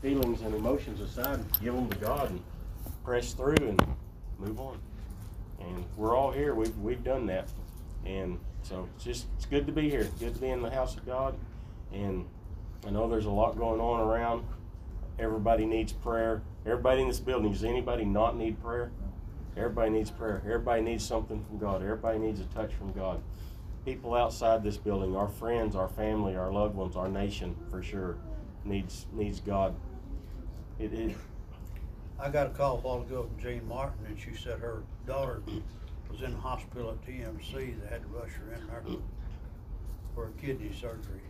feelings and emotions aside, give them to God and press through and move on. And we're all here. We've we've done that, and so it's just it's good to be here. Good to be in the house of God, and I know there's a lot going on around. Everybody needs prayer. Everybody in this building. Does anybody not need prayer? Everybody needs prayer. Everybody needs something from God. Everybody needs a touch from God. People outside this building, our friends, our family, our loved ones, our nation, for sure, needs needs God. It, it I got a call a while ago from Jane Martin, and she said her daughter was in the hospital at TMC. They had to rush her in there for a kidney surgery.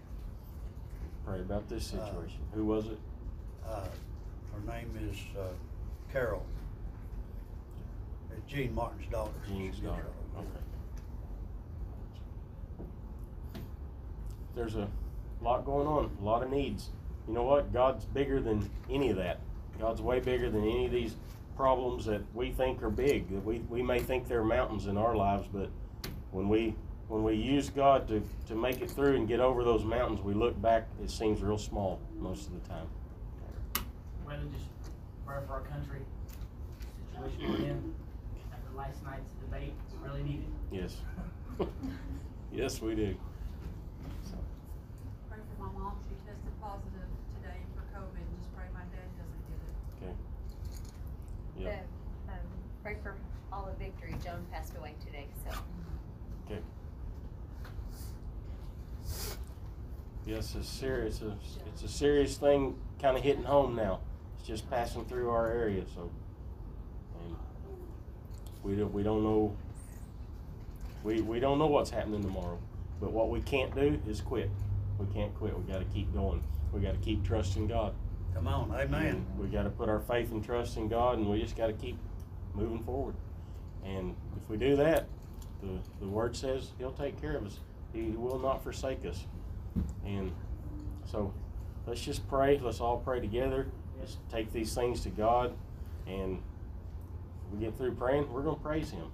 pray about this Uh, situation. Who was it? Uh, her name is uh, Carol. It's Gene Martin's daughter. Jean's She's daughter. Okay. There's a lot going on, a lot of needs. You know what? God's bigger than any of that. God's way bigger than any of these problems that we think are big. That we, we may think they're mountains in our lives, but when we when we use God to, to make it through and get over those mountains, we look back, it seems real small most of the time. Rather just pray for our country, situation we're in. After last night's debate, it's really needed. Yes. yes, we do. So, Pray for my mom, she tested positive today for COVID, and just pray my dad doesn't get it. okay. The, um, pray for all of victory. Joan passed away today, so. Okay. Yes, it's serious. It's a, it's a serious thing, kind of hitting home now. It's just passing through our area, so. And we don't, we don't know. We, we don't know what's happening tomorrow, but what we can't do is quit. We can't quit. We got to keep going. We got to keep trusting God. Come on, amen. We got to put our faith and trust in God, and we just got to keep moving forward. And if we do that, the, the word says He'll take care of us. He will not forsake us. And so let's just pray. Let's all pray together. Let's take these things to God. And we get through praying, we're going to praise Him.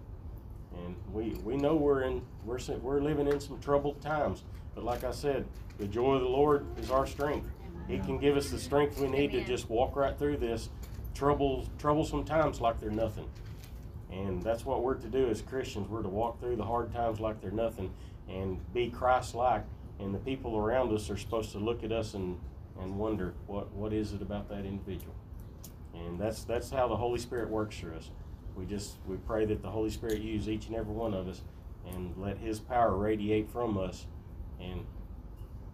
And we, we know we're in we're we're living in some troubled times. But like I said, the joy of the Lord is our strength. He can give us the strength we need to just walk right through this trouble troublesome times like they're nothing. And that's what we're to do as Christians. We're to walk through the hard times like they're nothing and be Christ like. And the people around us are supposed to look at us and, and wonder what, what is it about that individual. And that's that's how the Holy Spirit works through us. We just we pray that the Holy Spirit use each and every one of us and let his power radiate from us and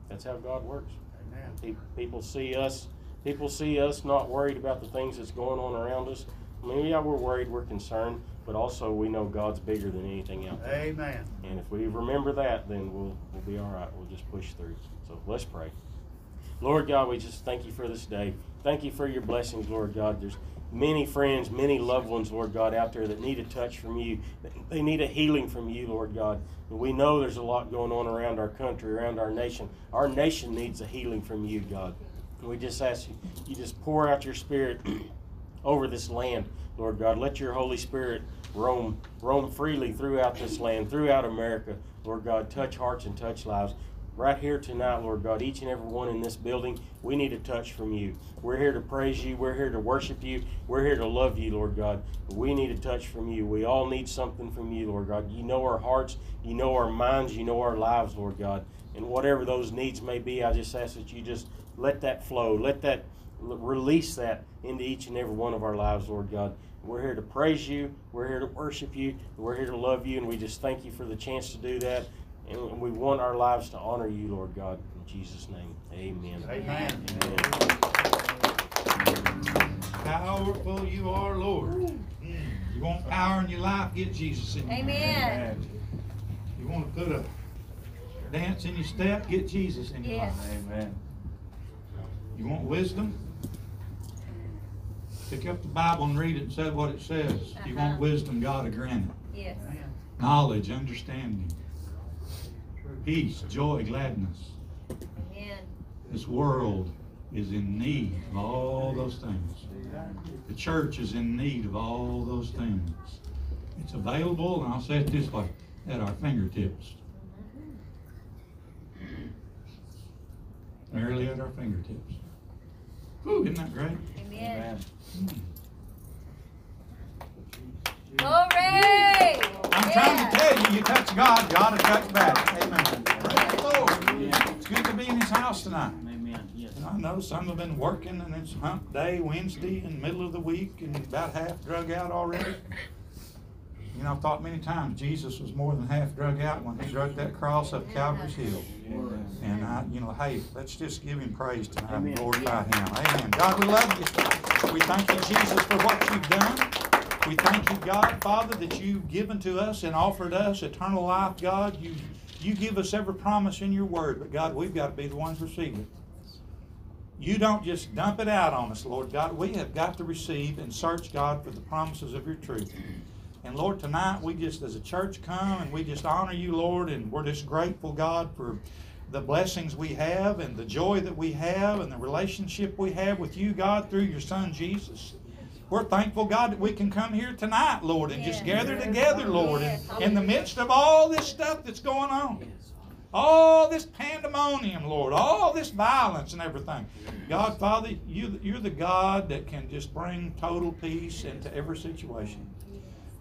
that's how God works. Amen. People see us. People see us not worried about the things that's going on around us. I mean, yeah, we're worried, we're concerned, but also we know God's bigger than anything out there. Amen. And if we remember that, then we'll we'll be all right. We'll just push through. So let's pray. Lord God, we just thank you for this day. Thank you for your blessings, Lord God. There's many friends, many loved ones, Lord God, out there that need a touch from you. They need a healing from you, Lord God. And we know there's a lot going on around our country, around our nation. Our nation needs a healing from you, God. And we just ask you, you just pour out your spirit over this land, Lord God. Let your Holy Spirit roam roam freely throughout this land, throughout America, Lord God. Touch hearts and touch lives. Right here tonight, Lord God, each and every one in this building, we need a touch from you. We're here to praise you. We're here to worship you. We're here to love you, Lord God. We need a touch from you. We all need something from you, Lord God. You know our hearts. You know our minds. You know our lives, Lord God. And whatever those needs may be, I just ask that you just let that flow. Let that release that into each and every one of our lives, Lord God. We're here to praise you. We're here to worship you. We're here to love you, and we just thank you for the chance to do that. And we want our lives to honor you, Lord God. In Jesus' name, amen. Amen. Amen. Powerful you are, Lord. You want power in your life, get Jesus in you. Amen. You want to put a dance in your step, get Jesus in your Yes. life. Amen. You want wisdom? Pick up the Bible and read it and say what it says. You want Uh-huh. wisdom, God will grant it. Yes. Knowledge, understanding, peace, joy, gladness. Amen. This world is in need of all those things. The church is in need of all those things. It's available, and I'll say it this way, at our fingertips. Merely at our fingertips. Ooh, isn't that great? Amen. Mm. Glory! I'm trying to tell you, you touch God, God will touch back. House tonight. Amen, yes. And I know some have been working and it's hump day, Wednesday, in the middle of the week, and about half drug out already. You know, I've thought many times Jesus was more than half drug out when he drug that cross up Calvary's Hill. And I, you know, hey, let's just give him praise tonight and Amen. glorify him. Amen. God, we love you. We thank you, Jesus, for what you've done. We thank you, God, Father, that you've given to us and offered us eternal life, God. You, you give us every promise in your word, but God, we've got to be the ones receiving. You don't just dump it out on us, Lord God. We have got to receive and search, God, for the promises of your truth. And Lord, tonight we just, as a church, come and we just honor you, Lord, and we're just grateful, God, for the blessings we have and the joy that we have and the relationship we have with you, God, through your Son Jesus. We're thankful, God, that we can come here tonight, Lord, and just gather together, Lord, in, Yes. in the midst of all this stuff that's going on all this pandemonium, Lord, all this violence and everything. God, Father, you, you're the God that can just bring total peace into every situation.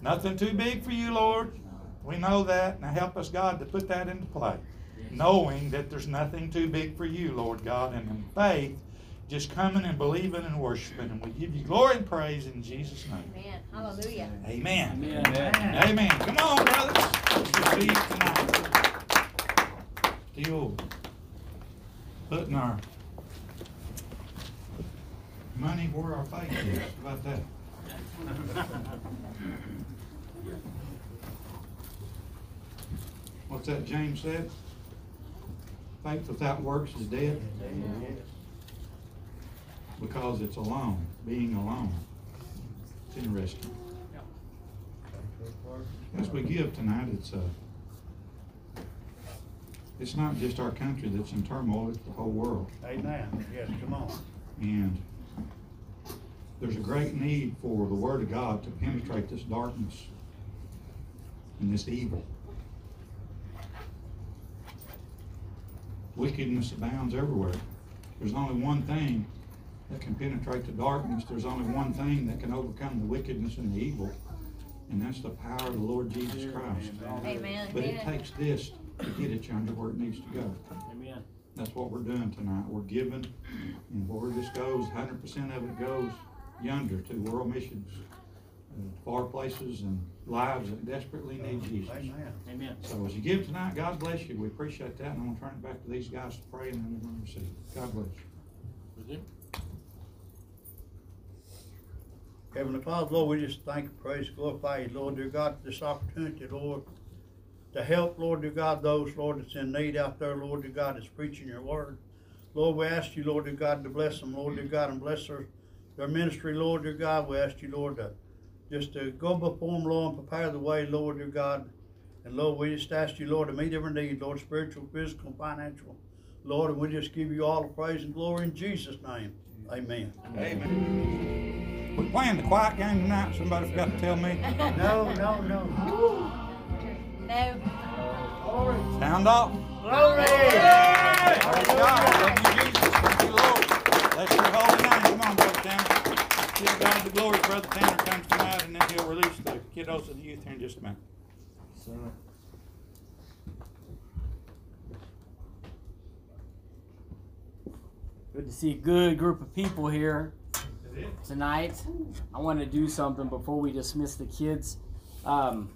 Nothing too big for you, Lord. We know that. Now help us, God, to put that into play. Knowing that there's nothing too big for you, Lord God, and in faith, just coming and believing and worshiping. And we give you glory and praise in Jesus' name. Amen. Hallelujah. Amen. Amen. Amen. Come on, brothers. Let's receive tonight. Still putting our money where our faith is. How about that? What's that James said? Faith without works is dead. Because it's alone, being alone. It's interesting. As we give tonight, it's, uh, it's not just our country that's in turmoil, it's the whole world. Amen. Yes, come on. And there's a great need for the Word of God to penetrate this darkness and this evil. Wickedness abounds everywhere. There's only one thing that can penetrate the darkness. There's only one thing that can overcome the wickedness and the evil, and that's the power of the Lord Jesus Christ. Amen. But it takes this to get it yonder where it needs to go. Amen. That's what we're doing tonight. We're giving, and where this goes, hundred percent of it goes yonder to world missions, uh, far places and lives that desperately need Jesus. Amen. Amen. So as you give tonight, God bless you. We appreciate that, and I'm gonna turn it back to these guys to pray, and then we're gonna receive. God bless you. Heavenly Father, Lord, we just thank and praise, glorify you, Lord, dear God, for this opportunity, Lord, to help, Lord, dear God, those, Lord, that's in need out there, Lord, dear God, that's preaching your word. Lord, we ask you, Lord, dear God, to bless them, Lord, dear God, and bless their, their ministry, Lord, dear God. We ask you, Lord, to just to go before them, Lord, and prepare the way, Lord, dear God. And Lord, we just ask you, Lord, to meet every need, Lord, spiritual, physical, financial. Lord, and we just give you all the praise and glory in Jesus' name. Amen. Amen. We're playing the quiet game tonight. Somebody forgot to tell me. No, no, no. No. Sound off. Glory! Praise God. Love you, Jesus. Thank you, Lord. Bless your holy name. Come on, Brother Tanner. Give God the glory. Brother Tanner comes tonight, and then he'll release the kiddos of the youth here in just a minute. Good to see a good group of people here tonight. I want to do something before we dismiss the kids. Um,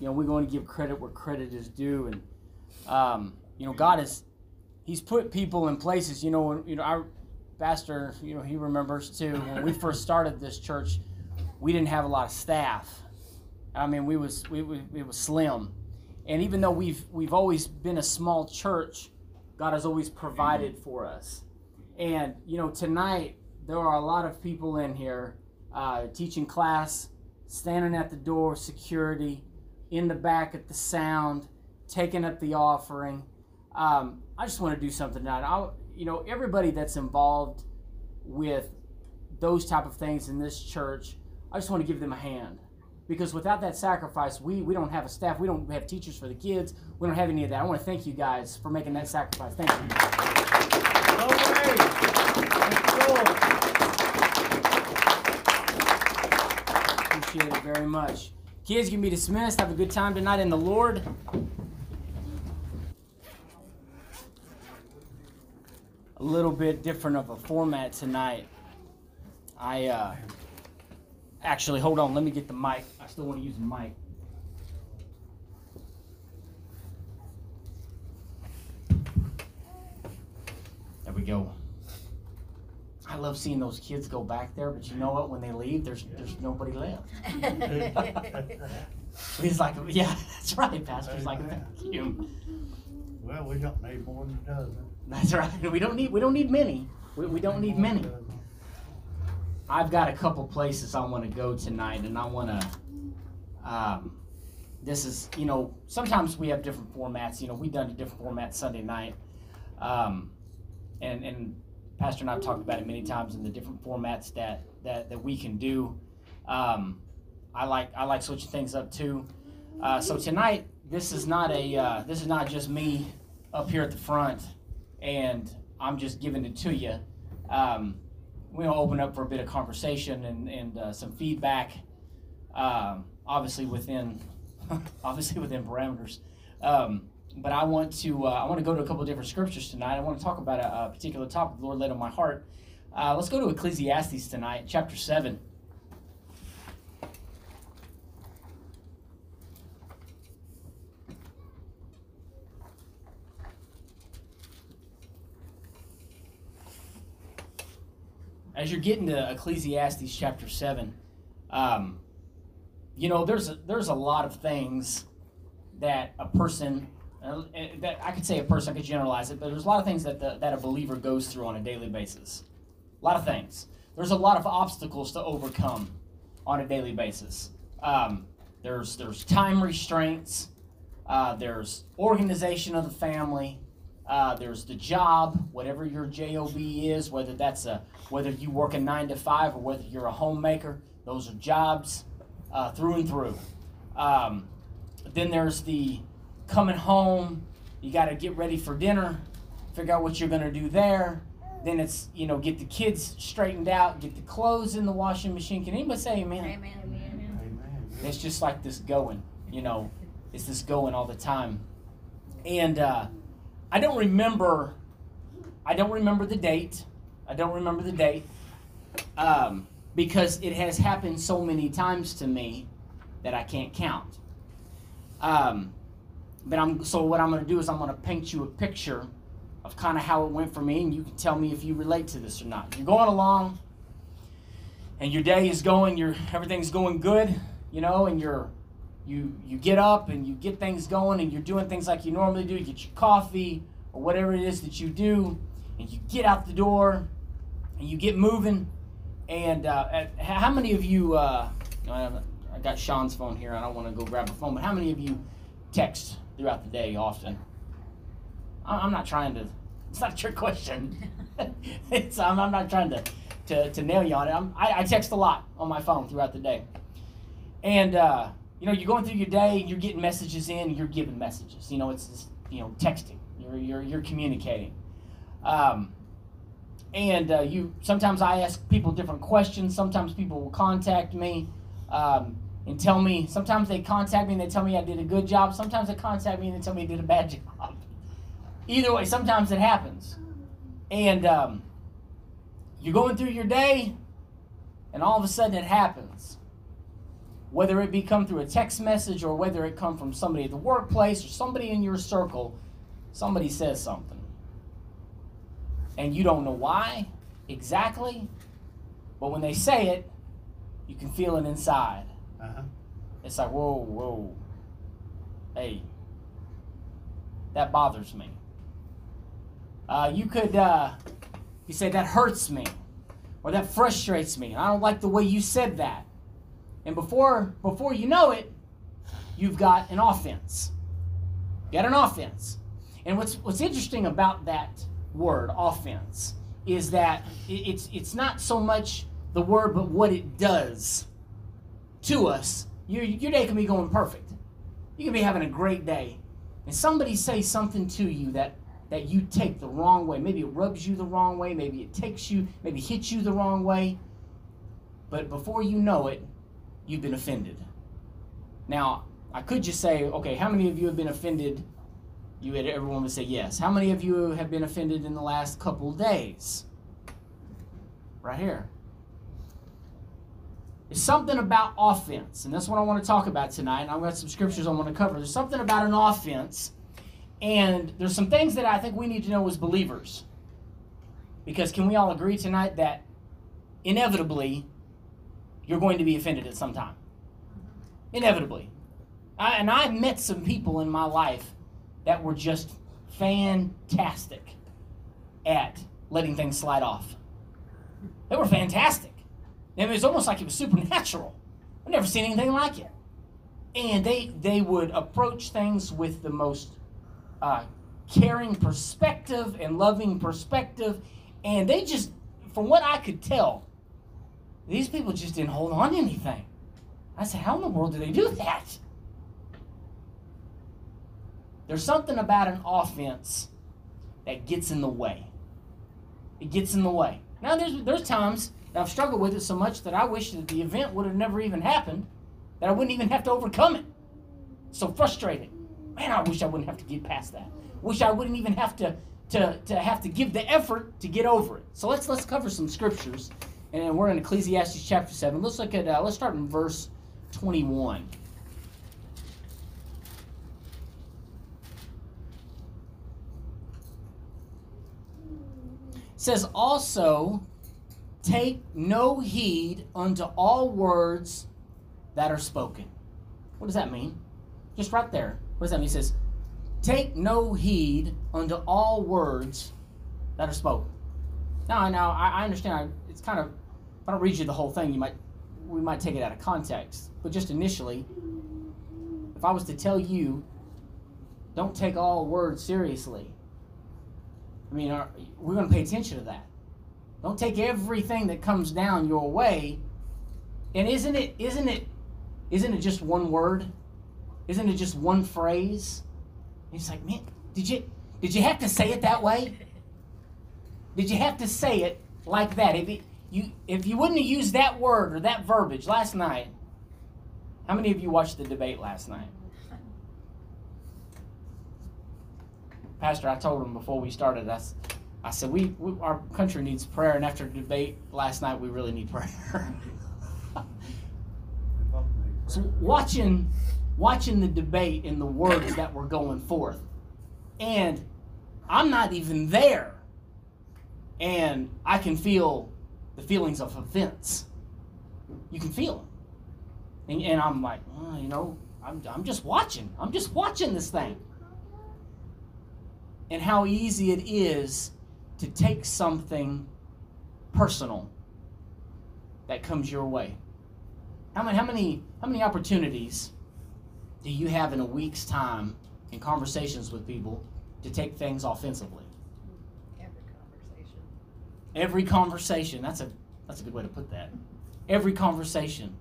you know, we're going to give credit where credit is due, and um, you know, God has He's put people in places. You know, when- you know, our pastor, you know, he remembers too. When we first started this church, we didn't have a lot of staff. I mean, we was we, we it was slim, and even though we've we've always been a small church, God has always provided for us. And you know, tonight there are a lot of people in here uh, teaching class, standing at the door, security, in the back at the sound, taking up the offering. Um, I just want to do something tonight. I, you know, everybody that's involved with those type of things in this church, I just want to give them a hand. because without that sacrifice, we, we don't have a staff, we don't have teachers for the kids, we don't have any of that. I want to thank you guys for making that sacrifice. Thank you. Glory. Thank Appreciate it very much. Kids, you can be dismissed. Have a good time tonight in the Lord. A little bit different of a format tonight. I uh, actually hold on. Let me get the mic. I still want to use the mic. There we go. I love seeing those kids go back there, but you know what? When they leave, there's there's nobody left. He's like, yeah, that's right, Pastor's like, thank you. Well, we don't need more than a dozen. That's right. We don't need we don't need many. We, we don't need many. I've got a couple places I want to go tonight, and I want to. Um, this is, you know, sometimes we have different formats. You know, we've done a different format Sunday night, um, and and Pastor and I've talked about it many times in the different formats that that that we can do. Um, I like I like switching things up too. Uh, so tonight, this is not a uh, this is not just me up here at the front, and I'm just giving it to you. Um, we'll open up for a bit of conversation and and uh, some feedback. Um, obviously within obviously within parameters. Um, but I want to uh, I want to go to a couple different scriptures tonight. I want to talk about a, a particular topic the Lord laid on my heart. Uh, let's go to Ecclesiastes tonight, chapter seven. As you're getting to Ecclesiastes chapter seven, um, you know there's a, there's a lot of things that a person uh, that I could say a person, I could generalize it, but there's a lot of things that the, that a believer goes through on a daily basis. A lot of things. There's a lot of obstacles to overcome on a daily basis. Um, there's there's time restraints. Uh, there's organization of the family. Uh, there's the job, whatever your job is, whether that's a whether you work a nine to five or whether you're a homemaker. Those are jobs uh, through and through. Um, then there's the coming home. You got to get ready for dinner, figure out what you're going to do there. Then it's, you know, get the kids straightened out, get the clothes in the washing machine. Can anybody say amen? Amen. Amen. amen. It's just like this going, you know, it's this going all the time. And uh, I don't remember, I don't remember the date. I don't remember the date um, because it has happened so many times to me that I can't count. Um, but I'm so what I'm going to do is I'm going to paint you a picture of kind of how it went for me, and you can tell me if you relate to this or not. You're going along, and your day is going, your everything's going good, you know, and you're you you get up and you get things going, and you're doing things like you normally do. You get your coffee or whatever it is that you do, and you get out the door, and you get moving. And uh, how many of you? Uh, I got Sean's phone here. I don't want to go grab a phone, but how many of you text throughout the day often? I'm not trying to. It's not a trick question. it's, I'm, I'm not trying to, to, to nail you on it. I'm, I, I text a lot on my phone throughout the day. And, uh, you know, you're going through your day, you're getting messages in, you're giving messages. You know, it's, just, you know, texting. You're, you're, you're communicating. Um, and uh, you sometimes I ask people different questions. Sometimes people will contact me um, and tell me. Sometimes they contact me and they tell me I did a good job. Sometimes they contact me and they tell me I did a bad job. Either way, sometimes it happens. And um, you're going through your day, and all of a sudden it happens. Whether it be come through a text message or whether it come from somebody at the workplace or somebody in your circle, somebody says something. And you don't know why exactly, but when they say it, you can feel it inside. Uh-huh. It's like, whoa, whoa. Hey, that bothers me. Uh, you could, uh, you say, that hurts me, or that frustrates me. I don't like the way you said that. And before, before you know it, you've got an offense. You got an offense. And what's, what's interesting about that word, offense, is that it's, it's not so much the word, but what it does to us your, your day can be going perfect. You can be having a great day. And somebody say something to you that, that you take the wrong way. Maybe it rubs you the wrong way. Maybe it takes you, maybe hits you the wrong way. But before you know it, you've been offended. Now, I could just say, okay, how many of you have been offended? You had everyone would say yes. How many of you have been offended in the last couple days? Right here. There's something about offense, and that's what I want to talk about tonight. And I've got some scriptures I want to cover. There's something about an offense, and there's some things that I think we need to know as believers. Because can we all agree tonight that inevitably you're going to be offended at some time? Inevitably. I, and I've met some people in my life that were just fantastic at letting things slide off. They were fantastic. It was almost like it was supernatural. I've never seen anything like it. And they they would approach things with the most uh, caring perspective and loving perspective, and they just, from what I could tell, these people just didn't hold on to anything. I said, how in the world do they do that? There's something about an offense that gets in the way. It gets in the way. Now there's there's times I've struggled with it so much that I wish that the event would have never even happened, that I wouldn't even have to overcome it. So frustrating. Man, I wish I wouldn't have to get past that. Wish I wouldn't even have to to, to have to give the effort to get over it. So let's let's cover some scriptures, and we're in Ecclesiastes chapter seven. Let's look at uh, let's start in verse twenty one. says also take no heed unto all words that are spoken. What does that mean? Just right there. What does that mean? Says take no heed unto all words that are spoken. Now now i, I understand it's kind of if i don't read you the whole thing you might we might take it out of context. But just initially if i was to tell you don't take all words seriously I mean, are, we're going to pay attention to that. Don't take everything that comes down your way. And isn't it isn't it isn't it just one word? Isn't it just one phrase? And it's like, man, did you did you have to say it that way? Did you have to say it like that? If it, you if you wouldn't have used that word or that verbiage last night, how many of you watched the debate last night? Pastor, I told him before we started, I, I said, we, we, our country needs prayer, and after the debate last night, we really need prayer. so watching, watching the debate and the words that were going forth, and I'm not even there, and I can feel the feelings of offense. You can feel them, and, and I'm like, oh, you know, I'm, I'm just watching. I'm just watching this thing and how easy it is to take something personal that comes your way. How many, how many, how many opportunities do you have in a week's time in conversations with people to take things offensively? Every conversation. Every conversation. That's a that's a good way to put that. Every conversation.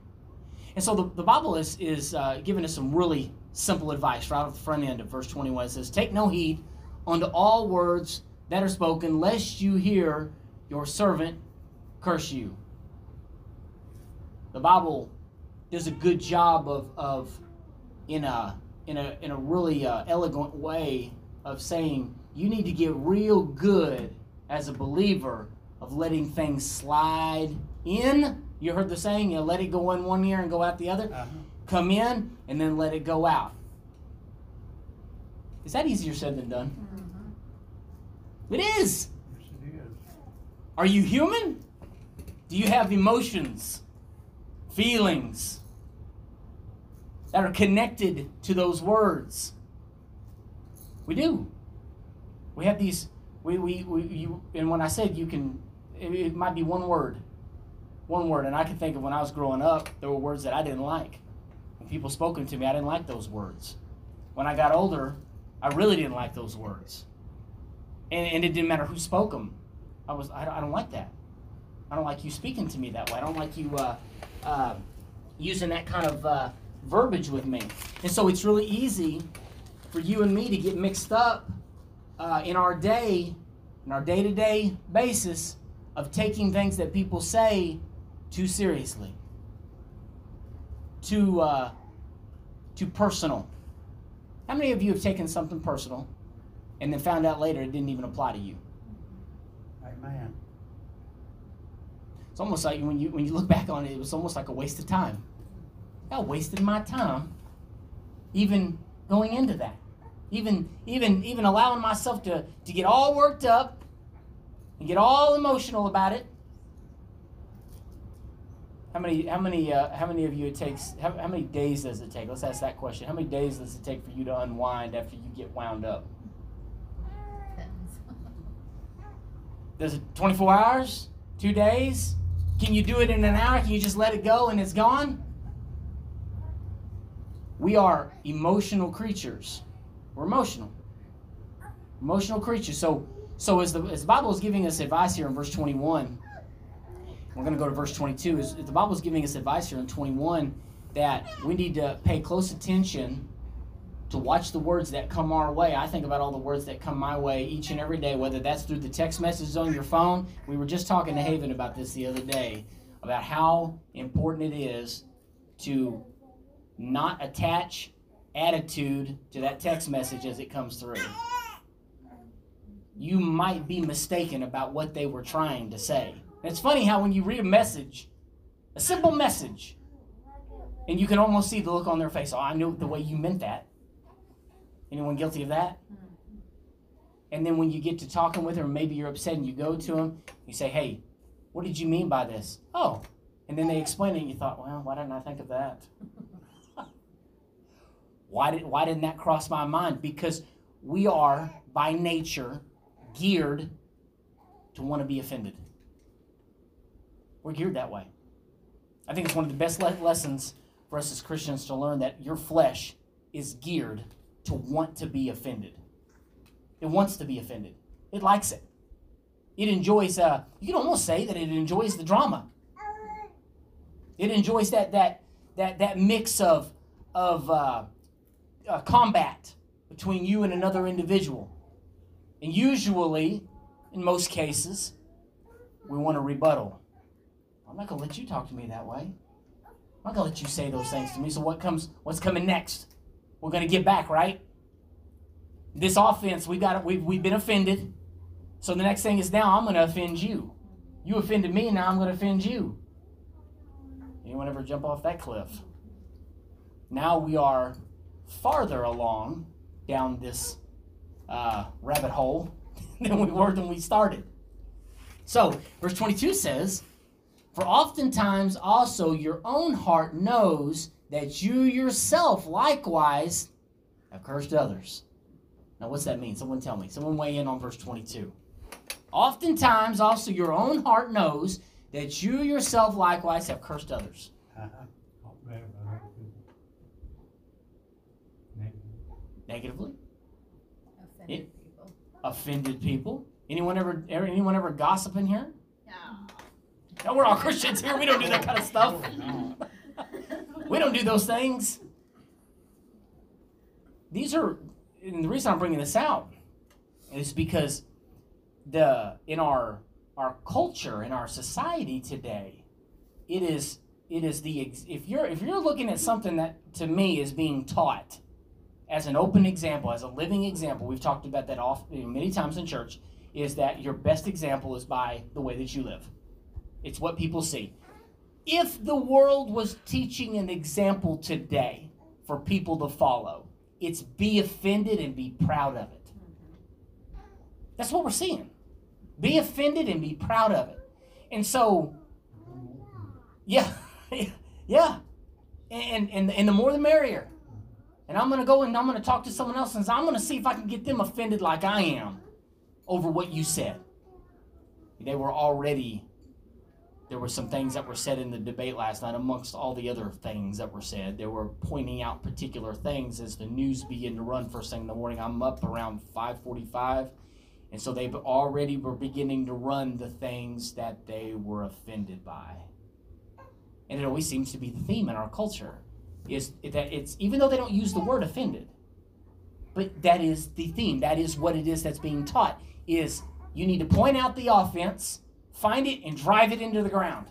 And so the, the Bible is is uh, giving us some really simple advice right off the front end of verse 21. It says, "Take no heed unto all words that are spoken, lest you hear your servant curse you. The Bible does a good job of, of in a in a in a really uh, elegant way of saying you need to get real good as a believer of letting things slide in. You heard the saying, you let it go in one ear and go out the other. Uh-huh. Come in and then let it go out. Is that easier said than done? It is. Yes, it is. Are you human? Do you have emotions, feelings that are connected to those words? We do. We have these. We, we, we you and when I said you can, it, it might be one word, one word, and I can think of when I was growing up, there were words that I didn't like. When people spoken to me, I didn't like those words. When I got older, I really didn't like those words and, and it didn't matter who spoke them. I was I don't, I don't like that. I don't like you speaking to me that way. I don't like you uh, uh, using that kind of uh, verbiage with me. And so it's really easy for you and me to get mixed up uh, in our day, in our day to day basis of taking things that people say too seriously, too, uh, too personal. How many of you have taken something personal and then found out later it didn't even apply to you? Amen. It's almost like when you when you look back on it, it was almost like a waste of time. I wasted my time even going into that. Even even even allowing myself to, to get all worked up and get all emotional about it. How many how many uh, how many of you it takes how, how many days does it take? Let's ask that question. How many days does it take for you to unwind after you get wound up? It 24 hours? Two days? Can you do it in an hour? Can you just let it go and it's gone? We are emotional creatures. We're emotional. Emotional creatures. So so as the as the Bible is giving us advice here in verse 21, we're going to go to verse 22. Is the Bible is giving us advice here in 21 that we need to pay close attention to watch the words that come our way. I think about all the words that come my way each and every day, whether that's through the text messages on your phone. We were just talking to Haven about this the other day, about how important it is to not attach attitude to that text message as it comes through. You might be mistaken about what they were trying to say. And it's funny how when you read a message, a simple message, and you can almost see the look on their face. Oh, I knew the way you meant that. Anyone guilty of that? And then when you get to talking with them, maybe you're upset and you go to them, you say, Hey, what did you mean by this? Oh. And then they explain it and you thought, Well, why didn't I think of that? why, did, why didn't that cross my mind? Because we are, by nature, geared to want to be offended. We're geared that way. I think it's one of the best le- lessons for us as Christians to learn that your flesh is geared to want to be offended. It wants to be offended. It likes it. It enjoys. Uh, you can almost say that it enjoys the drama. It enjoys that that that that mix of of uh, uh, combat between you and another individual. And usually, in most cases, we want a rebuttal. I'm not gonna let you talk to me that way. I'm not gonna let you say those things to me. So what comes? What's coming next? We're going to get back, right? This offense, we got we've, we've been offended. So the next thing is now I'm going to offend you. You offended me, now I'm going to offend you. Anyone ever jump off that cliff? Now we are farther along down this uh, rabbit hole than we were when we started. So, verse 22 says, For oftentimes also your own heart knows that you yourself likewise have cursed others. Now, what's that mean? Someone tell me. Someone weigh in on verse 22. Oftentimes, also, your own heart knows that you yourself likewise have cursed others. Negatively? Offended people. Offended people? Anyone ever, ever anyone ever gossip in here? No. No, we're all Christians here. We don't do that kind of stuff. We don't do those things. These are, and the reason I'm bringing this out is because the in our our culture in our society today, it is it is the if you're if you're looking at something that to me is being taught as an open example, as a living example, we've talked about that off many times in church. Is that your best example is by the way that you live? It's what people see if the world was teaching an example today for people to follow, it's be offended and be proud of it. That's what we're seeing. Be offended and be proud of it. And so, yeah, yeah. And, and, and the more the merrier. And I'm going to go and I'm going to talk to someone else and I'm going to see if I can get them offended like I am over what you said. They were already there were some things that were said in the debate last night amongst all the other things that were said they were pointing out particular things as the news began to run first thing in the morning i'm up around 5.45 and so they already were beginning to run the things that they were offended by and it always seems to be the theme in our culture is that it's even though they don't use the word offended, but that is the theme. That is what it is that's being taught. Is you need to point out the offense, find it, and drive it into the ground.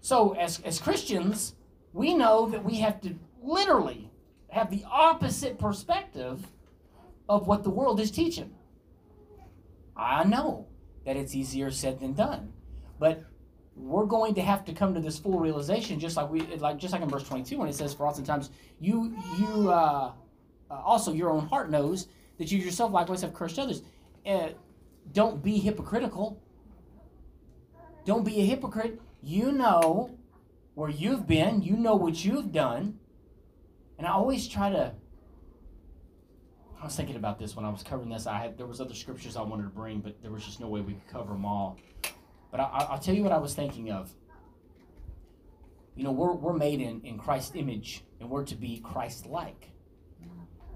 So as as Christians, we know that we have to literally have the opposite perspective of what the world is teaching. I know that it's easier said than done, but we're going to have to come to this full realization, just like we, like just like in verse twenty-two, when it says, "For oftentimes you, you, uh, uh, also your own heart knows that you yourself likewise have cursed others." Uh, don't be hypocritical. Don't be a hypocrite. You know where you've been. You know what you've done. And I always try to. I was thinking about this when I was covering this. I had there was other scriptures I wanted to bring, but there was just no way we could cover them all. But I, will tell you what I was thinking of. You know, we're, we're made in, in Christ's image, and we're to be Christ like.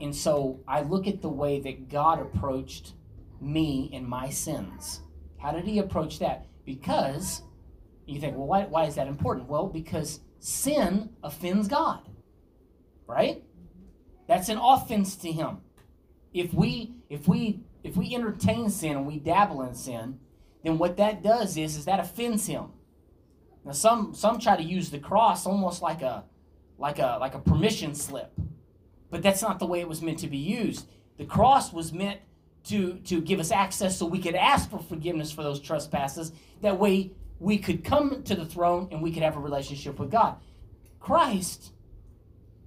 And so I look at the way that God approached me and my sins. How did he approach that? Because you think, well, why, why is that important? Well, because sin offends God, right? That's an offense to him. If we if we if we entertain sin and we dabble in sin, then what that does is is that offends him. Now some some try to use the cross almost like a like a like a permission slip. But that's not the way it was meant to be used. The cross was meant to to give us access so we could ask for forgiveness for those trespasses. That way we could come to the throne and we could have a relationship with God. Christ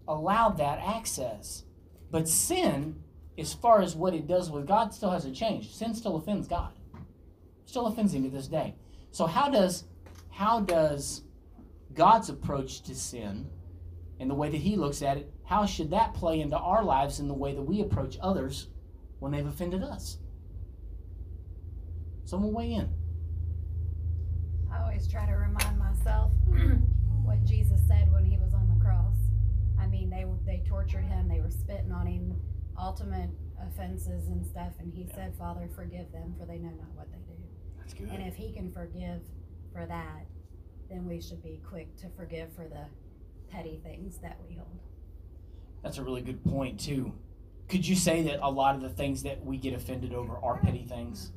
allowed that access. But sin, as far as what it does with God, still hasn't changed. Sin still offends God still offends him to this day. So how does how does God's approach to sin and the way that he looks at it, how should that play into our lives in the way that we approach others when they've offended us? Someone weigh in. I always try to remind myself what Jesus said when he was on the cross. I mean, they they tortured him, they were spitting on him, ultimate offenses and stuff, and he said, "Father, forgive them, for they know not what they do." That's good. And if he can forgive for that, then we should be quick to forgive for the petty things that we hold. That's a really good point too. Could you say that a lot of the things that we get offended over are petty things?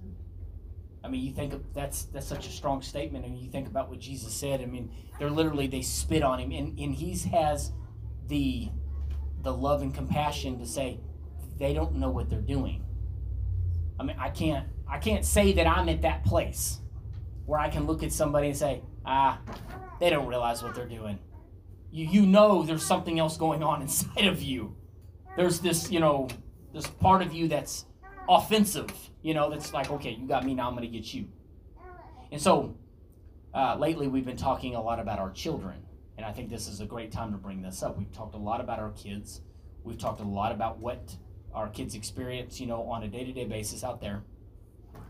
I mean, you think of, that's that's such a strong statement, and you think about what Jesus said. I mean, they're literally they spit on him, and and he has the the love and compassion to say they don't know what they're doing. I mean, I can't I can't say that I'm at that place where I can look at somebody and say, ah, they don't realize what they're doing. You, you know there's something else going on inside of you. There's this, you know, this part of you that's offensive, you know, that's like, okay, you got me, now I'm going to get you. And so uh, lately we've been talking a lot about our children. And I think this is a great time to bring this up. We've talked a lot about our kids. We've talked a lot about what our kids experience, you know, on a day to day basis out there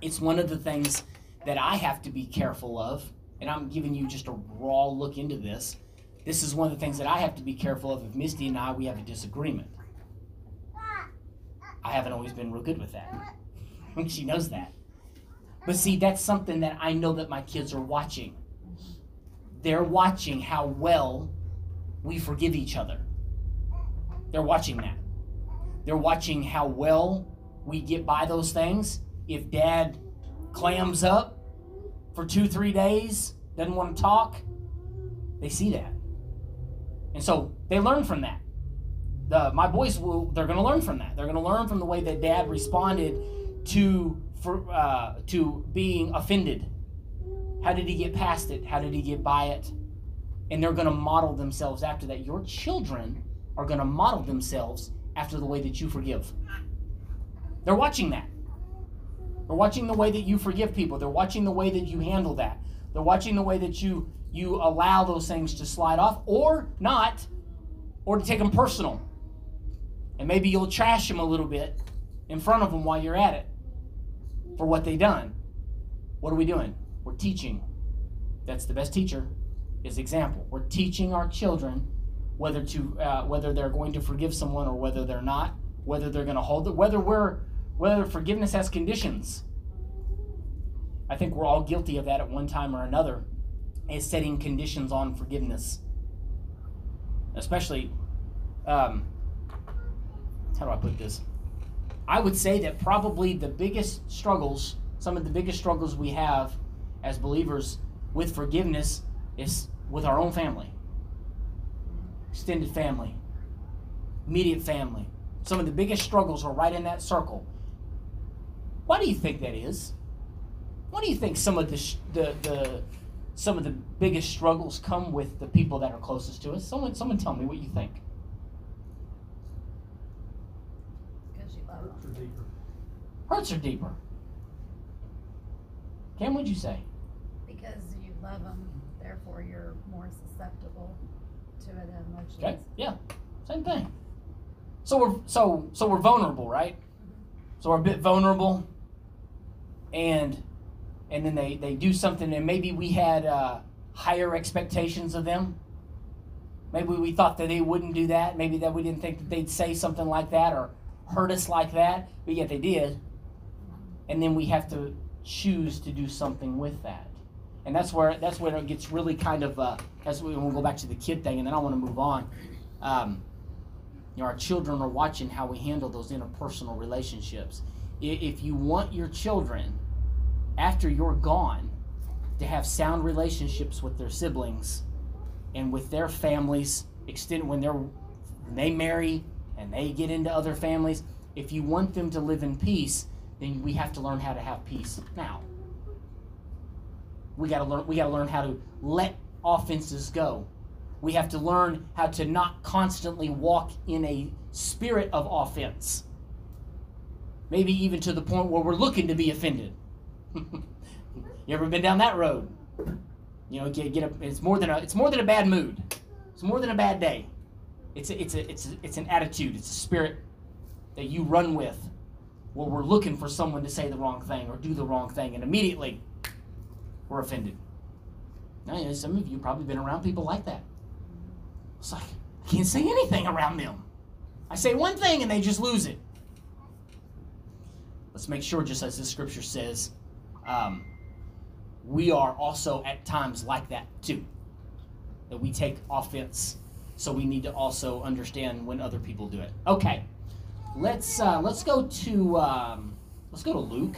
it's one of the things that I have to be careful of, and I'm giving you just a raw look into this. This is one of the things that I have to be careful of if Misty and I we have a disagreement. I haven't always been real good with that. she knows that. But see, that's something that I know that my kids are watching. They're watching how well we forgive each other. They're watching that. They're watching how well we get by those things if dad clams up for two, three days, doesn't want to talk, they see that. And so they learn from that. The, my boys will they're going to learn from that. They're going to learn from the way that dad responded to for uh, to being offended. How did he get past it? How did he get by it? And they're going to model themselves after that. Your children are going to model themselves after the way that you forgive. They're watching that. They're watching the way that you forgive people. They're watching the way that you handle that. They're watching the way that you you allow those things to slide off or not, or to take them personal. And maybe you'll trash them a little bit in front of them while you're at it for what they done. What are we doing? We're teaching. That's the best teacher is example. We're teaching our children whether to uh, whether they're going to forgive someone or whether they're not, whether they're going to hold it, whether we're whether forgiveness has conditions. I think we're all guilty of that at one time or another, is setting conditions on forgiveness. especially. Um, how do I put this? I would say that probably the biggest struggles, some of the biggest struggles we have as believers with forgiveness is with our own family, extended family, immediate family. Some of the biggest struggles are right in that circle. Why do you think that is? Why do you think some of the sh- the, the some of the biggest struggles come with the people that are closest to us? Someone someone tell me what you think. Because you love them. Hurts are deeper. Cam, what'd you say? Because you love them, therefore you're more susceptible to the emotions. Okay, yeah, same thing. So we're so so we're vulnerable, right? So we're a bit vulnerable, and and then they they do something, and maybe we had uh, higher expectations of them. Maybe we thought that they wouldn't do that. Maybe that we didn't think that they'd say something like that or hurt us like that, but yet they did. And then we have to choose to do something with that. And that's where that's where it gets really kind of. Uh, that's when we'll go back to the kid thing, and then I want to move on. Um, you know, our children are watching how we handle those interpersonal relationships. If you want your children, after you're gone, to have sound relationships with their siblings and with their families, extend when they're when they marry and they get into other families. If you want them to live in peace, then we have to learn how to have peace now. We got to learn. We got to learn how to let offenses go. We have to learn how to not constantly walk in a spirit of offense. Maybe even to the point where we're looking to be offended. you ever been down that road? You know, get, get a, it's more than a it's more than a bad mood. It's more than a bad day. It's a, it's a, it's a, it's an attitude. It's a spirit that you run with, where we're looking for someone to say the wrong thing or do the wrong thing, and immediately we're offended. Now, you know, some of you probably been around people like that. It's like I can't say anything around them. I say one thing and they just lose it. Let's make sure, just as the scripture says, um, we are also at times like that too. That we take offense, so we need to also understand when other people do it. Okay, let's uh, let's go to um, let's go to Luke,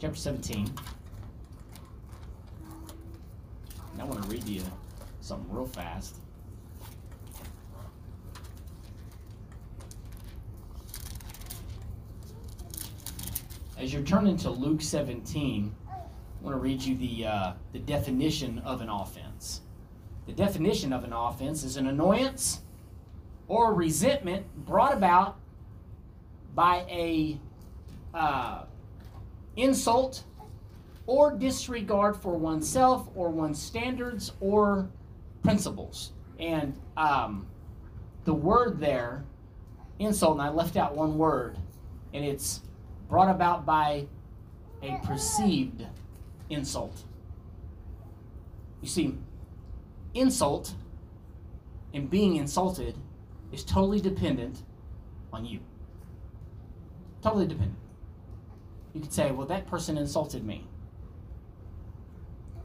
chapter seventeen. And I want to read you something real fast. As you're turning to Luke 17, I want to read you the, uh, the definition of an offense. The definition of an offense is an annoyance or resentment brought about by a uh, insult or disregard for oneself or one's standards or principles. And um, the word there, insult, and I left out one word, and it's brought about by a perceived insult. You see, insult and being insulted is totally dependent on you. Totally dependent. You could say, well, that person insulted me.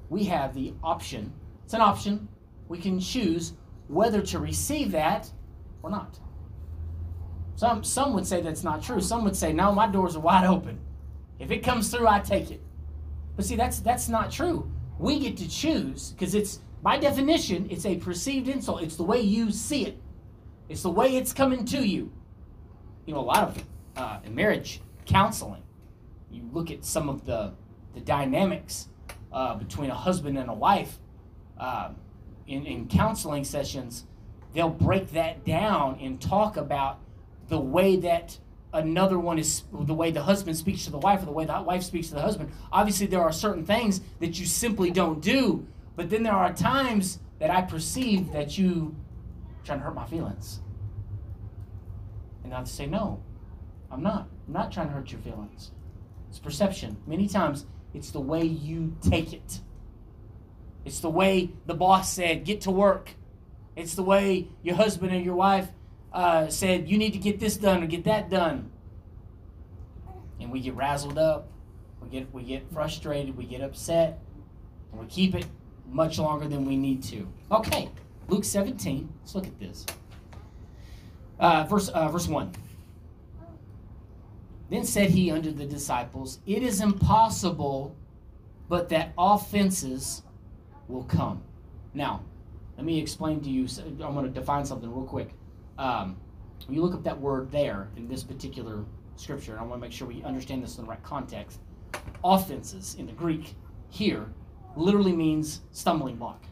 We have the option, it's an option, we can choose whether to receive that or not. Some, some would say that's not true. Some would say, no, my doors are wide open. If it comes through, I take it. But see, that's that's not true. We get to choose because it's by definition, it's a perceived insult. It's the way you see it. It's the way it's coming to you. You know, a lot of uh, in marriage counseling, you look at some of the the dynamics uh, between a husband and a wife. Uh, in, in counseling sessions, they'll break that down and talk about the way that another one is the way the husband speaks to the wife or the way the wife speaks to the husband. Obviously, there are certain things that you simply don't do, but then there are times that I perceive that you trying to hurt my feelings. And I have to say, no, I'm not. I'm not trying to hurt your feelings. It's perception. Many times, it's the way you take it. It's the way the boss said, get to work. It's the way your husband or your wife uh, said, you need to get this done or get that done. And we get razzled up. We get, we get frustrated. We get upset. And we keep it much longer than we need to. Okay. Luke 17. Let's look at this. Uh, verse, uh, verse 1. Then said he unto the disciples, It is impossible, but that offenses will come. Now, let me explain to you. I'm going to define something real quick. Um, when you look up that word there in this particular scripture, and I want to make sure we understand this in the right context. Offenses in the Greek here literally means stumbling block.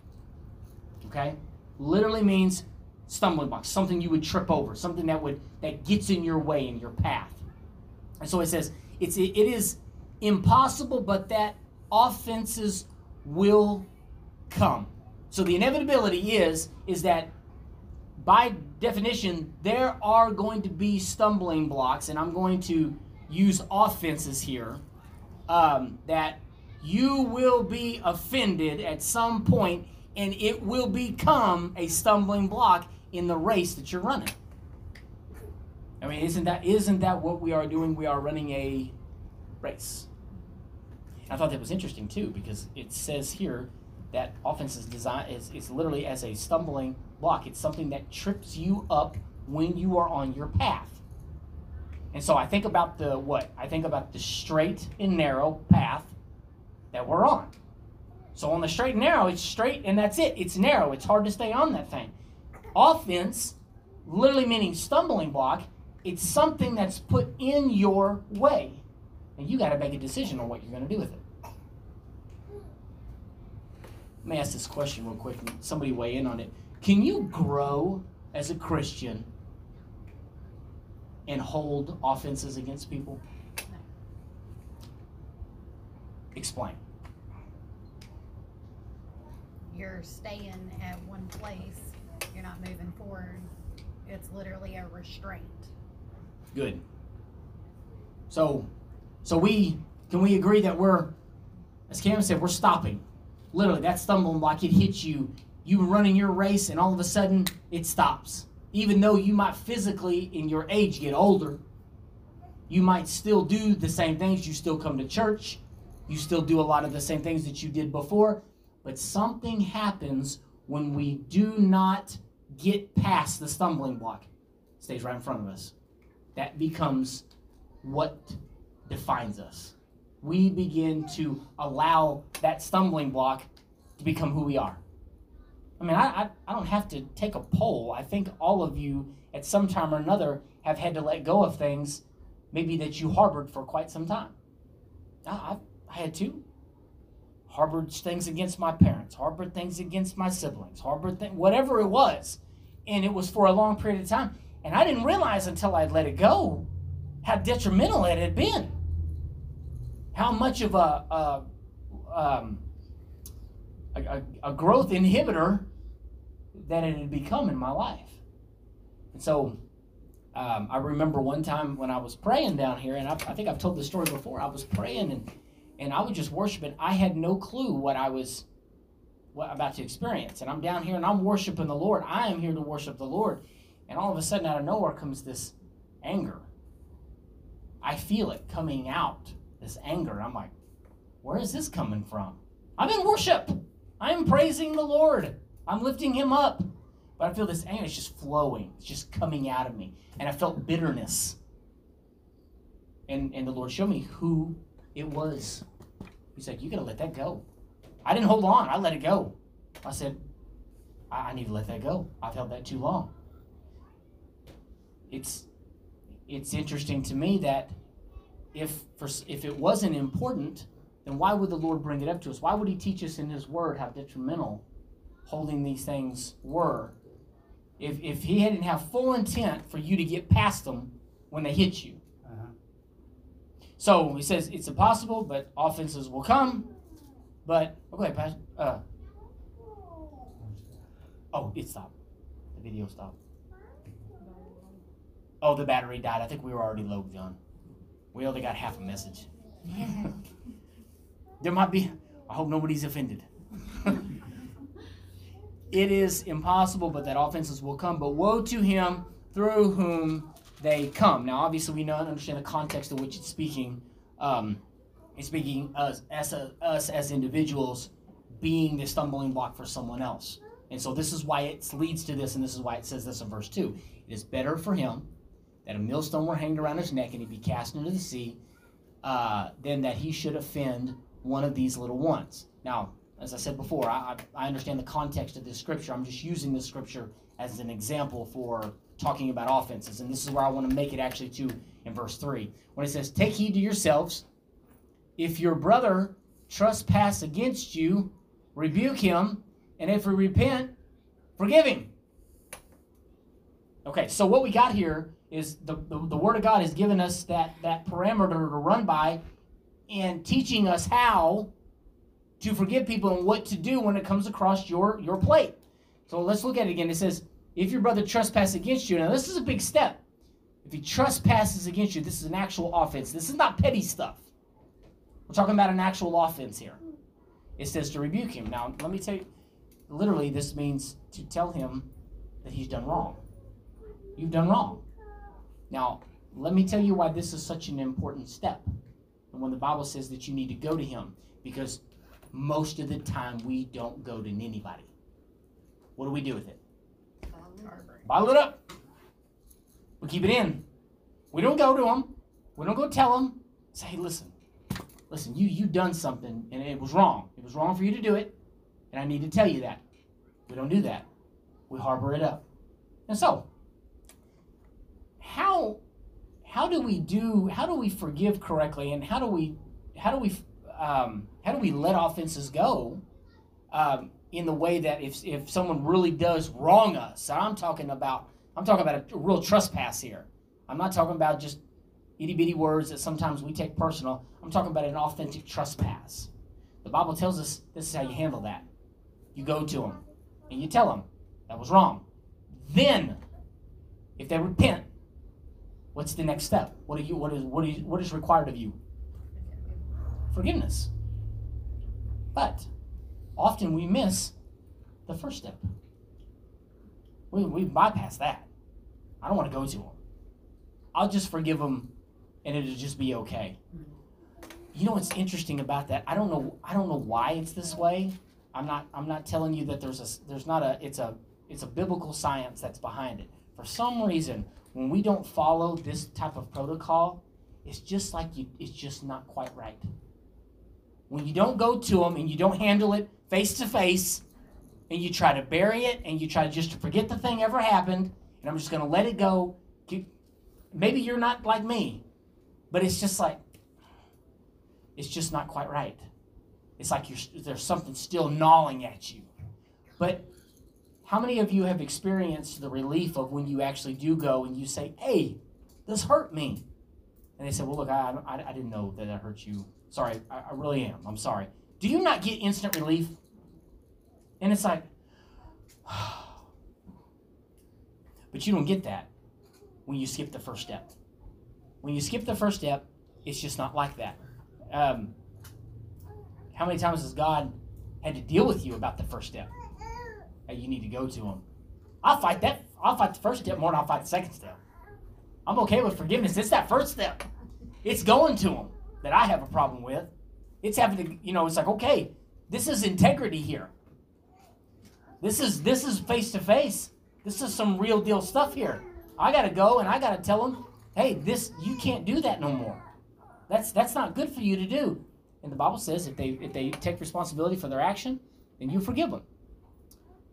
Okay? Literally means stumbling block, something you would trip over, something that would that gets in your way in your path. And so it says it's it is impossible, but that offenses will come. So the inevitability is is that by definition there are going to be stumbling blocks, and I'm going to use offenses here um, that you will be offended at some point and it will become a stumbling block in the race that you're running. I mean, isn't that isn't that what we are doing? We are running a race. I thought that was interesting too because it says here that offense is designed is, is literally as a stumbling block. It's something that trips you up when you are on your path. And so I think about the what? I think about the straight and narrow path that we're on. So on the straight and narrow, it's straight and that's it. It's narrow. It's hard to stay on that thing. Offense, literally meaning stumbling block, it's something that's put in your way. And you got to make a decision on what you're going to do with it. Let me ask this question real quick and somebody weigh in on it. Can you grow as a Christian and hold offenses against people? Explain. You're staying at one place. You're not moving forward. It's literally a restraint. Good. So, so we can we agree that we're, as Cam said, we're stopping. Literally, that stumbling block it hits you. You were running your race, and all of a sudden it stops. Even though you might physically, in your age, get older, you might still do the same things. You still come to church. You still do a lot of the same things that you did before. But something happens when we do not get past the stumbling block. It stays right in front of us. That becomes what defines us. We begin to allow that stumbling block to become who we are. I mean, I, I, I don't have to take a poll. I think all of you, at some time or another, have had to let go of things maybe that you harbored for quite some time. I, I, had to. Harbored things against my parents, harbored things against my siblings, harbored things, whatever it was. And it was for a long period of time. And I didn't realize until I let it go how detrimental it had been. How much of a, a, um, a, a, growth inhibitor that it had become in my life. And so um, I remember one time when I was praying down here, and I, I think I've told this story before. I was praying and, and I was just worshiping. I had no clue what I was what, about to experience. And I'm down here and I'm worshiping the Lord. I am here to worship the Lord. And all of a sudden, out of nowhere comes this anger. I feel it coming out, this anger. I'm like, where is this coming from? I'm in worship. I'm praising the Lord. I'm lifting him up. But I feel this anger is just flowing. It's just coming out of me. And I felt bitterness. And, and the Lord showed me who it was. He's like, you got to let that go. I didn't hold on. I let it go. I said, I, I need to let that go. I've held that too long. It's it's interesting to me that if for, if it wasn't important, then why would the Lord bring it up to us? Why would He teach us in His Word how detrimental holding these things were? If if He didn't have full intent for you to get past them when they hit you. Uh-huh. So He says it's impossible, but offenses will come. But okay, Pastor. Uh, oh, it stopped. The video stopped. Oh, the battery died. I think we were already low, John. We only got half a message. there might be. I hope nobody's offended. it is impossible, but that offenses will come. But woe to him through whom they come. Now, obviously, we know and understand the context in which it's speaking. Um, it's speaking us as, us as individuals being the stumbling block for someone else. And so this is why it leads to this, and this is why it says this in verse 2. It is better for him that a millstone were hanged around his neck and he be cast into the sea uh, than that he should offend one of these little ones. Now, as I said before, I, I understand the context of this scripture. I'm just using this scripture as an example for talking about offenses. And this is where I want to make it actually to in verse 3. When it says, Take heed to yourselves, if your brother trespass against you, rebuke him, and if he repent, forgive him. Okay, so what we got here is the, the, the Word of God has given us that, that parameter to run by and teaching us how to forgive people and what to do when it comes across your, your plate. So let's look at it again. It says, if your brother trespasses against you, now this is a big step. If he trespasses against you, this is an actual offense. This is not petty stuff. We're talking about an actual offense here. It says to rebuke him. Now, let me tell you, literally, this means to tell him that he's done wrong. You've done wrong. Now, let me tell you why this is such an important step. And when the Bible says that you need to go to him, because most of the time we don't go to anybody. What do we do with it? Bottle it up. We keep it in. We don't go to them. We don't go tell them. Say, hey, listen, listen, you you done something and it was wrong. It was wrong for you to do it, and I need to tell you that. We don't do that. We harbor it up. And so, how how do we do? How do we forgive correctly? And how do we how do we um, how do we let offenses go? Um, in the way that if, if someone really does wrong us, I'm talking about I'm talking about a real trespass here. I'm not talking about just itty bitty words that sometimes we take personal. I'm talking about an authentic trespass. The Bible tells us this is how you handle that. You go to them and you tell them that was wrong. Then, if they repent, what's the next step? What are you? What is what is what is required of you? Forgiveness. But often we miss the first step. We, we bypass that. I don't want to go to them. I'll just forgive them and it'll just be okay. You know what's interesting about that? I don't know I don't know why it's this way. I'm not I'm not telling you that there's a there's not a it's a it's a biblical science that's behind it. For some reason, when we don't follow this type of protocol, it's just like you it's just not quite right. When you don't go to them and you don't handle it face to face and you try to bury it and you try just to forget the thing ever happened and I'm just going to let it go. Maybe you're not like me, but it's just like, it's just not quite right. It's like there's something still gnawing at you. But how many of you have experienced the relief of when you actually do go and you say, hey, this hurt me? And they say, well, look, I, I, I didn't know that it hurt you. Sorry, I, I really am. I'm sorry. Do you not get instant relief? And it's like, but you don't get that when you skip the first step. When you skip the first step, it's just not like that. Um, how many times has God had to deal with you about the first step? Hey, you need to go to Him. I'll fight that. I'll fight the first step more than I'll fight the second step. I'm okay with forgiveness. It's that first step. It's going to Him that I have a problem with. It's having to, you know, it's like, okay, this is integrity here. This is this is face to face. This is some real deal stuff here. I gotta go and I gotta tell them, hey, this you can't do that no more. That's that's not good for you to do. And the Bible says if they if they take responsibility for their action, then you forgive them.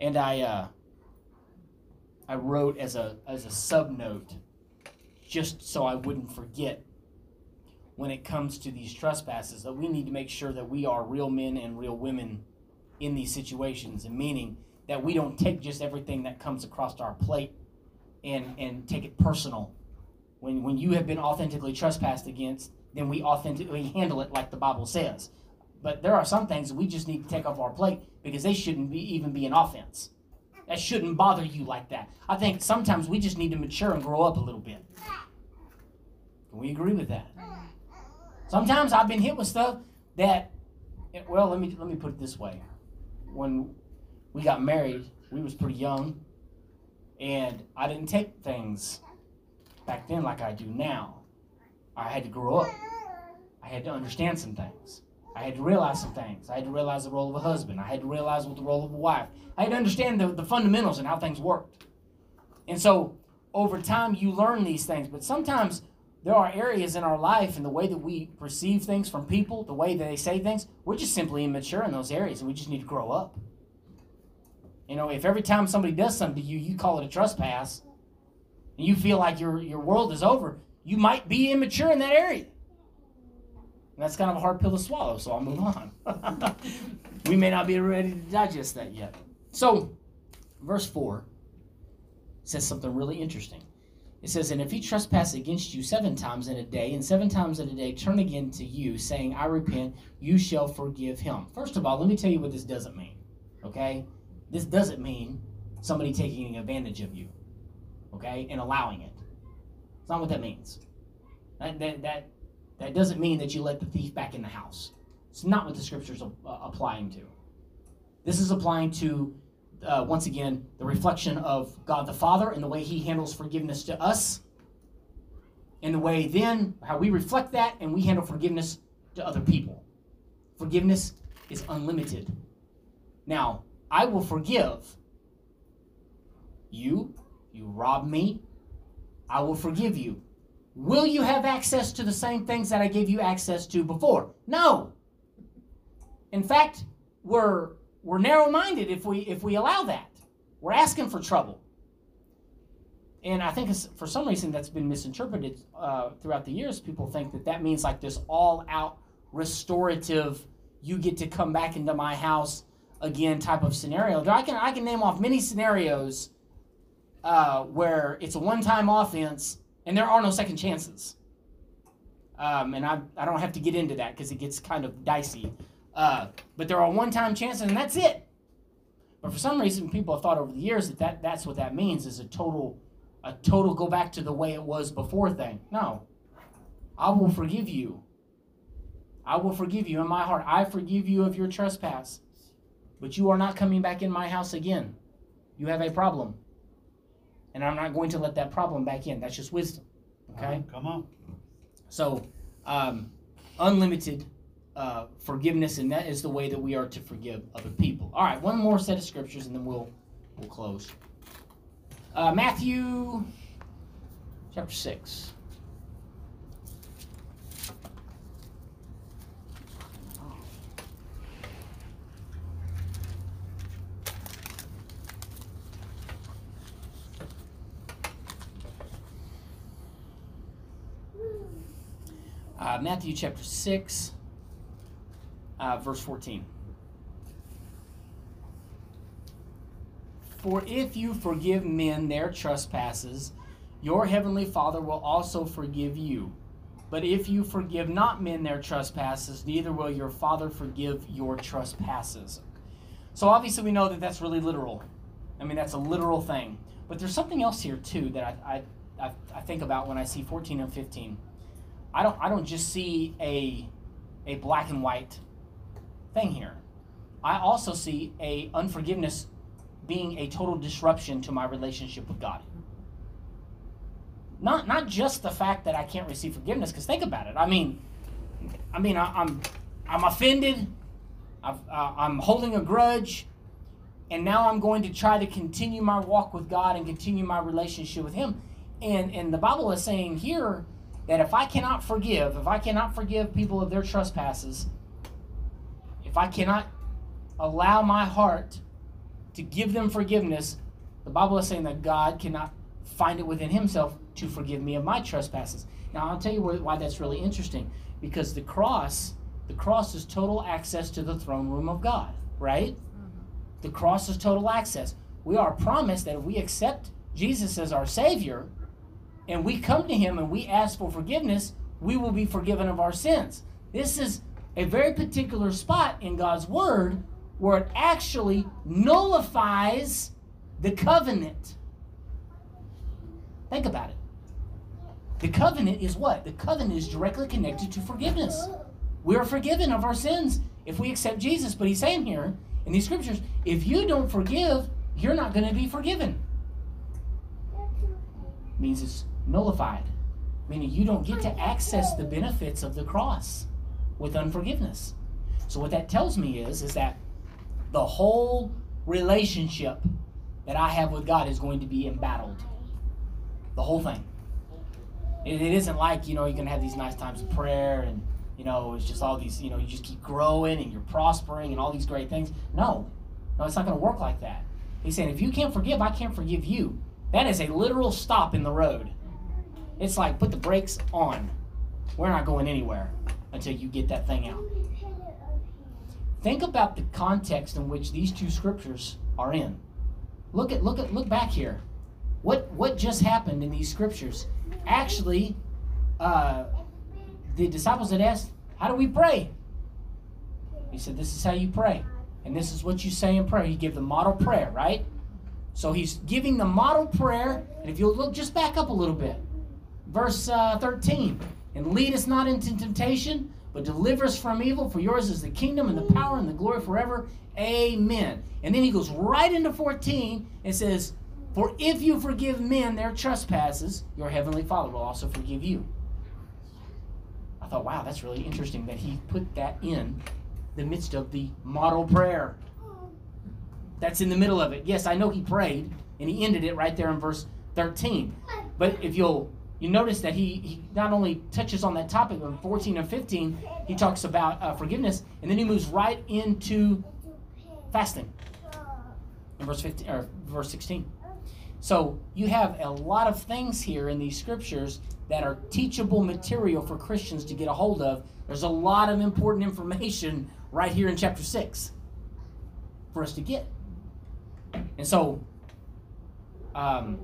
And I uh, I wrote as a as a sub note, just so I wouldn't forget when it comes to these trespasses that we need to make sure that we are real men and real women in these situations and meaning that we don't take just everything that comes across our plate and and take it personal. When when you have been authentically trespassed against then we authentically handle it like the bible says but there are some things we just need to take off our plate because they shouldn't be even be an offense that shouldn't bother you like that i think sometimes we just need to mature and grow up a little bit can we agree with that Sometimes I've been hit with stuff that, well, let me let me put it this way: when we got married, we was pretty young, and I didn't take things back then like I do now. I had to grow up. I had to understand some things. I had to realize some things. I had to realize the role of a husband. I had to realize what the role of a wife. I had to understand the, the fundamentals and how things worked. And so over time you learn these things, but sometimes there are areas in our life and the way that we perceive things from people, the way that they say things, we're just simply immature in those areas and we just need to grow up. You know, if every time somebody does something to you, you call it a trespass, and you feel like your your world is over, you might be immature in that area. And that's kind of a hard pill to swallow, so I'll move on. we may not be ready to digest that yet. So, verse 4 says something really interesting. It says, And if he trespass against you seven times in a day, and seven times in a day turn again to you, saying, I repent, you shall forgive him. First of all, let me tell you what this doesn't mean. Okay? This doesn't mean somebody taking advantage of you. Okay? And allowing it. It's not what that means. That, that, that, that doesn't mean that you let the thief back in the house. It's not what the scripture's uh, applying to. This is applying to, uh, once again, the reflection of God the Father and the way He handles forgiveness to us, and the way then how we reflect that and we handle forgiveness to other people. Forgiveness is unlimited. Now, I will forgive you, you rob me, I will forgive you. Will you have access to the same things that I gave you access to before? No. In fact, we're we're narrow-minded if we if we allow that. We're asking for trouble. And I think for some reason that's been misinterpreted uh, throughout the years. People think that that means like this all-out restorative, you get to come back into my house again type of scenario. I can I can name off many scenarios uh, where it's a one-time offense and there are no second chances. Um, and I, I don't have to get into that because it gets kind of dicey. Uh, but there are one-time chances, and that's it. But for some reason, people have thought over the years that, that that's what that means is a total, a total go back to the way it was before thing. No, I will forgive you. I will forgive you in my heart. I forgive you of your trespass, but you are not coming back in my house again. You have a problem and I'm not going to let that problem back in. That's just wisdom. Okay? Come on. So, um, unlimited uh, forgiveness, and that is the way that we are to forgive other people. All right, one more set of scriptures, and then we'll we'll close. Uh, Matthew chapter six. Uh, Matthew chapter 6, uh, verse 14. For if you forgive men their trespasses, your heavenly Father will also forgive you. But if you forgive not men their trespasses, neither will your Father forgive your trespasses. So obviously, we know that that's really literal. I mean, that's a literal thing. But there's something else here, too, that I, I, I think about when I see 14 and 15. I don't I don't just see a a black and white thing here. I also see a unforgiveness being a total disruption to my relationship with God. Not not just the fact that I can't receive forgiveness, because think about it. I mean, I mean I, am I'm, I'm offended. i uh, I'm holding a grudge, and now I'm going to try to continue my walk with God and continue my relationship with Him. And and the Bible is saying here that if I cannot forgive, if I cannot forgive people of their trespasses, if I cannot allow my heart to give them forgiveness, the Bible is saying that God cannot find it within Himself to forgive me of my trespasses. Now, I'll tell you why that's really interesting. Because the cross, the cross is total access to the throne room of God, right? Mm-hmm. The cross is total access. We are promised that if we accept Jesus as our Savior, and we come to Him and we ask for forgiveness, we will be forgiven of our sins. This is a very particular spot in God's Word where it actually nullifies the covenant. Think about it. The covenant is what? The covenant is directly connected to forgiveness. We are forgiven of our sins if we accept Jesus. But he's saying here in these scriptures, if you don't forgive, you're not going to be forgiven. Means it's nullified, meaning you don't get to access the benefits of the cross with unforgiveness. So what that tells me is is that the whole relationship that I have with God is going to be embattled. The whole thing. It, it isn't like, you know, you're going to have these nice times of prayer and, you know, it's just all these, you know, you just keep growing and you're prospering and all these great things. No. No, it's not going to work like that. He's saying, if you can't forgive, I can't forgive you. That is a literal stop in the road. It's like put the brakes on. We're not going anywhere until you get that thing out. Think about the context in which these two scriptures are in. Look at look at look back here. What what just happened in these scriptures? Actually, uh, the disciples had asked, "How do we pray?" He said, "This is how you pray, and this is what you say in prayer." He gave the model prayer, right? So he's giving the model prayer, and if you'll look, just back up a little bit, verse uh, thirteen, and lead us not into temptation, but deliver us from evil. For yours is the kingdom and the power and the glory forever. Amen. And then he goes right into 14 and says, For if you forgive men their trespasses, your heavenly Father will also forgive you. I thought, wow, that's really interesting that he put that in the midst of the model prayer. That's in the middle of it. Yes, I know he prayed, and he ended it right there in verse 13. But if you'll you notice that he, he not only touches on that topic in 14 and 15, he talks about uh, forgiveness, and then he moves right into fasting in verse 15 or verse 16. So you have a lot of things here in these scriptures that are teachable material for Christians to get a hold of. There's a lot of important information right here in chapter 6 for us to get. And so um,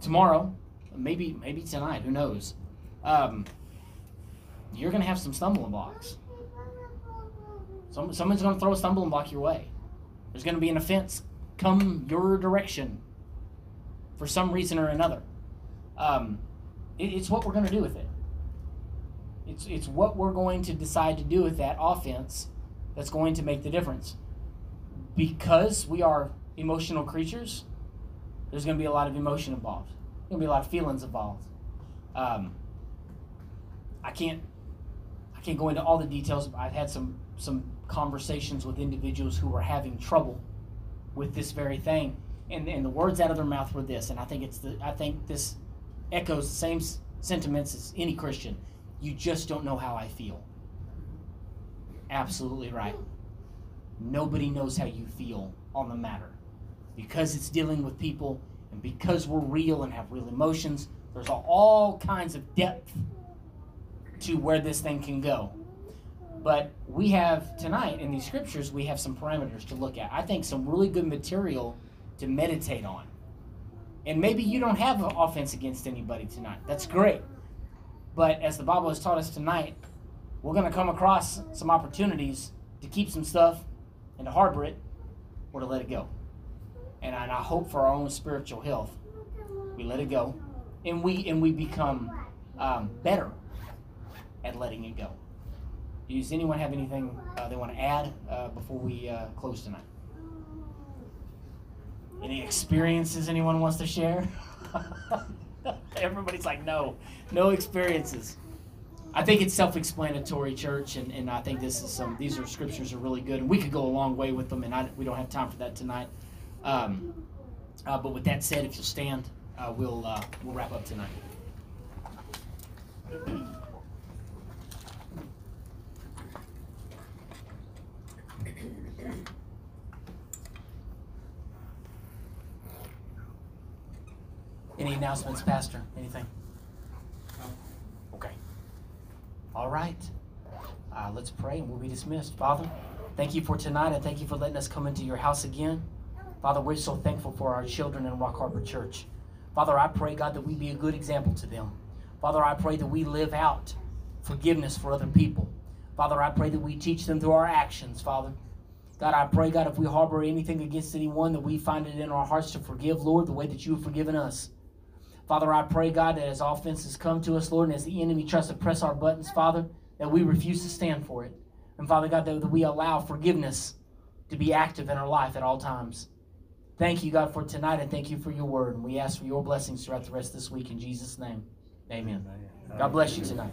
tomorrow maybe maybe tonight. Who knows? Um, you're to have some stumbling blocks. Some, someone's to throw a stumbling block your way. There's to be an offense come your direction for some reason or another. Um, it, it's what we're to do with it. It's, it's what we're going to decide to do with that offense that's going to make the difference. Because we are emotional creatures, there's going to be a lot of emotion involved gonna be a lot of feelings involved. Um, I can't I can't go into all the details. I've had some some conversations with individuals who were having trouble with this very thing, and and the words out of their mouth were this, and I think it's the I think this echoes the same sentiments as any Christian. You just don't know how I feel. Absolutely right. Nobody knows how you feel on the matter because it's dealing with people and because we're real and have real emotions, there's all kinds of depth to where this thing can go. But we have tonight in these scriptures, we have some parameters to look at. I think some really good material to meditate on. And maybe you don't have an offense against anybody tonight. That's great. But as the Bible has taught us tonight, we're going to come across some opportunities to keep some stuff and to harbor it or to let it go and I, hope for our own spiritual health, we let it go, and we and we become um, better at letting it go. Does anyone have anything uh, they want to add uh, before we uh, close tonight? Any experiences anyone wants to share? Everybody's like, no, no experiences. I think it's self-explanatory, church, and, and I think this is some. These are scriptures are really good, and we could go a long way with them, and I, we don't have time for that tonight. Um, uh, but with that said, if you'll stand, uh, we'll uh, we'll wrap up tonight. Any announcements, Pastor? Anything? Okay. All right. Uh, let's pray and we'll be dismissed. Father, thank you for tonight and thank you for letting us come into your house again. Father, we're so thankful for our children in Rock Harbor Church. Father, I pray, God, that we be a good example to them. Father, I pray that we live out forgiveness for other people. Father, I pray that we teach them through our actions, Father. God, I pray, God, if we harbor anything against anyone, that we find it in our hearts to forgive, Lord, the way that you have forgiven us. Father, I pray, God, that as offenses come to us, Lord, and as the enemy tries to press our buttons, Father, that we refuse to stand for it. And Father God, that we allow forgiveness to be active in our life at all times. Thank you, God, for tonight, and thank you for your word. And we ask for your blessings throughout the rest of this week in Jesus' name. Amen. God bless you tonight.